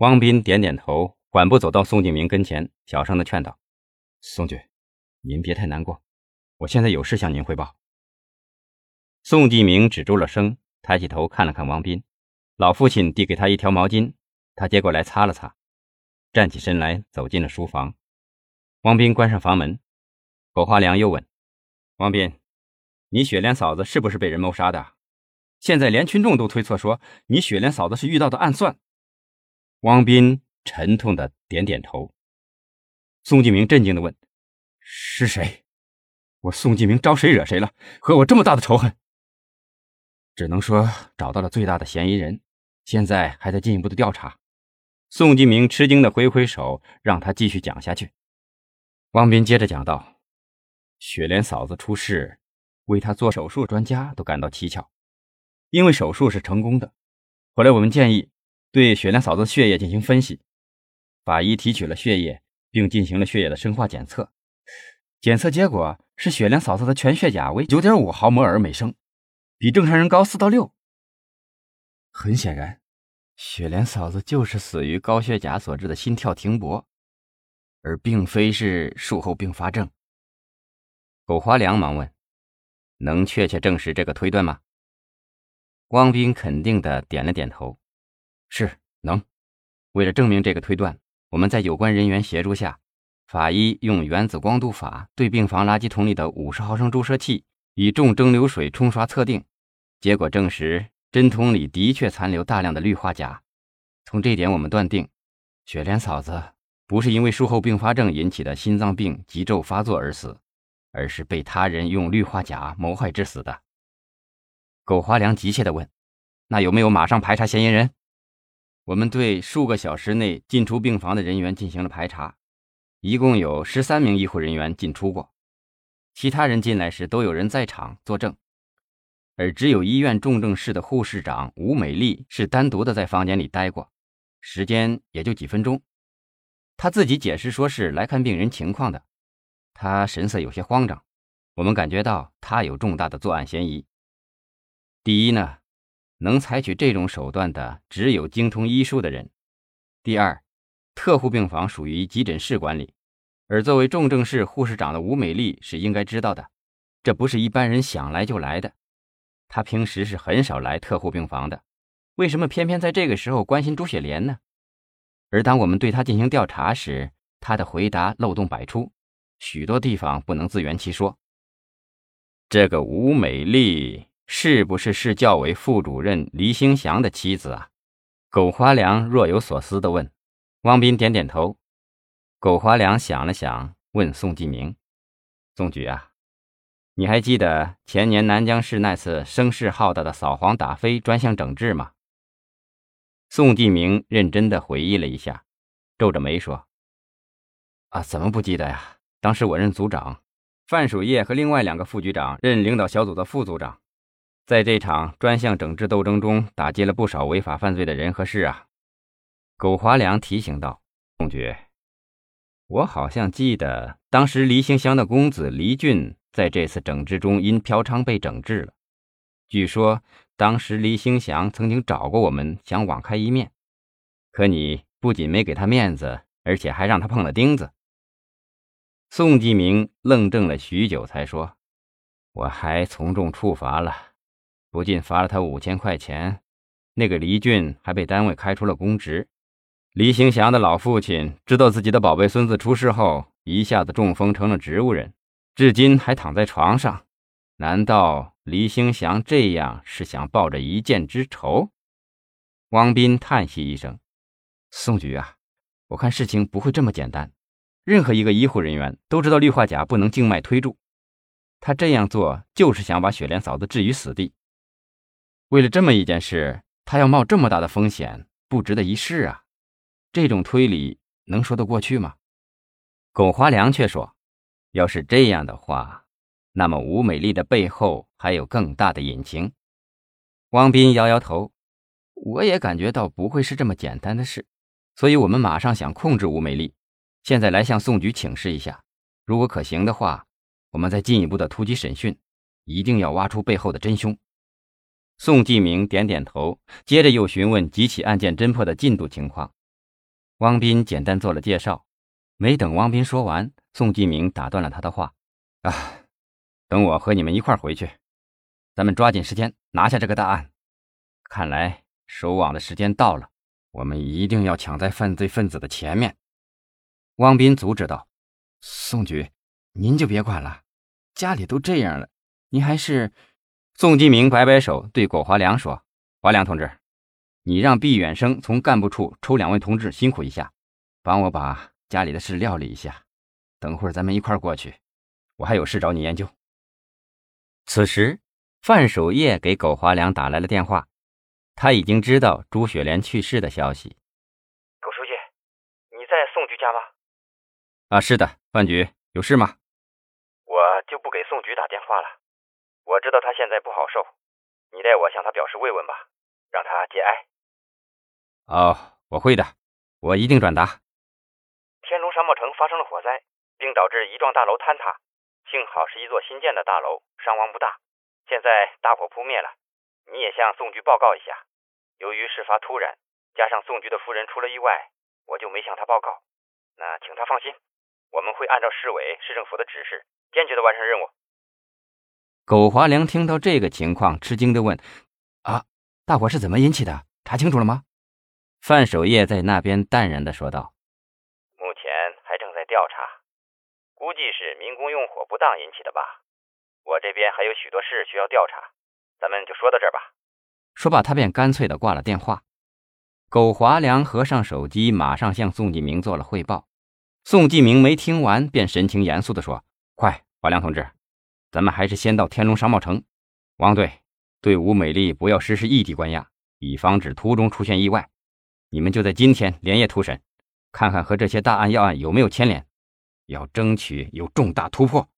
汪斌点点头，缓步走到宋敬明跟前，小声的劝道：“宋局，您别太难过，我现在有事向您汇报。”宋继明止住了声，抬起头看了看王斌，老父亲递给他一条毛巾，他接过来擦了擦，站起身来走进了书房。王斌关上房门，苟花良又问：“王斌，你雪莲嫂子是不是被人谋杀的？现在连群众都推测说你雪莲嫂子是遇到的暗算。”汪斌沉痛的点点头。宋继明震惊的问：“是谁？我宋继明招谁惹谁了？和我这么大的仇恨？”只能说找到了最大的嫌疑人，现在还在进一步的调查。宋继明吃惊的挥挥手，让他继续讲下去。汪斌接着讲道：“雪莲嫂子出事，为她做手术专家都感到蹊跷，因为手术是成功的。后来我们建议。”对雪莲嫂子的血液进行分析，法医提取了血液，并进行了血液的生化检测。检测结果是雪莲嫂子的全血钾为九点五毫摩尔每升，比正常人高四到六。很显然，雪莲嫂子就是死于高血钾所致的心跳停泊，而并非是术后并发症。苟华良忙问：“能确切证实这个推断吗？”汪斌肯定的点了点头。是能。为了证明这个推断，我们在有关人员协助下，法医用原子光度法对病房垃圾桶里的五十毫升注射器以重蒸馏水冲刷测定，结果证实针筒里的确残留大量的氯化钾。从这点，我们断定，雪莲嫂子不是因为术后并发症引起的心脏病急骤发作而死，而是被他人用氯化钾谋害致死的。苟华良急切地问：“那有没有马上排查嫌疑人？”我们对数个小时内进出病房的人员进行了排查，一共有十三名医护人员进出过，其他人进来时都有人在场作证，而只有医院重症室的护士长吴美丽是单独的在房间里待过，时间也就几分钟。她自己解释说是来看病人情况的，她神色有些慌张，我们感觉到她有重大的作案嫌疑。第一呢。能采取这种手段的只有精通医术的人。第二，特护病房属于急诊室管理，而作为重症室护士长的吴美丽是应该知道的，这不是一般人想来就来的。她平时是很少来特护病房的，为什么偏偏在这个时候关心朱雪莲呢？而当我们对她进行调查时，她的回答漏洞百出，许多地方不能自圆其说。这个吴美丽。是不是市教委副主任黎兴祥的妻子啊？苟华良若有所思地问。汪斌点点头。苟华良想了想，问宋继明：“宋局啊，你还记得前年南江市那次声势浩大的扫黄打非专项整治吗？”宋继明认真地回忆了一下，皱着眉说：“啊，怎么不记得呀？当时我任组长，范守业和另外两个副局长任领导小组的副组长。”在这场专项整治斗争中，打击了不少违法犯罪的人和事啊。苟华良提醒道：“宋局，我好像记得当时黎兴祥的公子黎俊在这次整治中因嫖娼被整治了。据说当时黎兴祥曾经找过我们，想网开一面，可你不仅没给他面子，而且还让他碰了钉子。”宋继明愣怔了许久，才说：“我还从重处罚了。”不仅罚了他五千块钱，那个黎俊还被单位开除了公职。黎兴祥的老父亲知道自己的宝贝孙子出事后，一下子中风成了植物人，至今还躺在床上。难道黎兴祥这样是想报着一箭之仇？汪斌叹息一声：“宋局啊，我看事情不会这么简单。任何一个医护人员都知道氯化钾不能静脉推注，他这样做就是想把雪莲嫂子置于死地。”为了这么一件事，他要冒这么大的风险，不值得一试啊！这种推理能说得过去吗？苟华良却说：“要是这样的话，那么吴美丽的背后还有更大的隐情。”汪斌摇摇头：“我也感觉到不会是这么简单的事，所以我们马上想控制吴美丽，现在来向宋局请示一下，如果可行的话，我们再进一步的突击审讯，一定要挖出背后的真凶。”宋继明点点头，接着又询问几起案件侦破的进度情况。汪斌简单做了介绍，没等汪斌说完，宋继明打断了他的话：“啊，等我和你们一块回去，咱们抓紧时间拿下这个大案。看来收网的时间到了，我们一定要抢在犯罪分子的前面。”汪斌阻止道：“宋局，您就别管了，家里都这样了，您还是……”宋继明摆摆手，对苟华良说：“华良同志。”你让毕远生从干部处抽两位同志辛苦一下，帮我把家里的事料理一下。等会儿咱们一块儿过去，我还有事找你研究。此时，范守业给苟华良打来了电话，他已经知道朱雪莲去世的消息。苟书记，你在宋局家吗？啊，是的，范局有事吗？我就不给宋局打电话了，我知道他现在不好受，你代我向他表示慰问吧，让他节哀。哦，我会的，我一定转达。天龙商贸城发生了火灾，并导致一幢大楼坍塌，幸好是一座新建的大楼，伤亡不大。现在大火扑灭了，你也向宋局报告一下。由于事发突然，加上宋局的夫人出了意外，我就没向他报告。那请他放心，我们会按照市委市政府的指示，坚决的完成任务。苟华良听到这个情况，吃惊地问：“啊，大火是怎么引起的？查清楚了吗？”范守业在那边淡然地说道：“目前还正在调查，估计是民工用火不当引起的吧。我这边还有许多事需要调查，咱们就说到这儿吧。”说罢，他便干脆地挂了电话。苟华良合上手机，马上向宋继明做了汇报。宋继明没听完，便神情严肃地说：“快，华良同志，咱们还是先到天龙商贸城。王队，对吴美丽不要实施异地关押，以防止途中出现意外。”你们就在今天连夜突审，看看和这些大案要案有没有牵连，要争取有重大突破。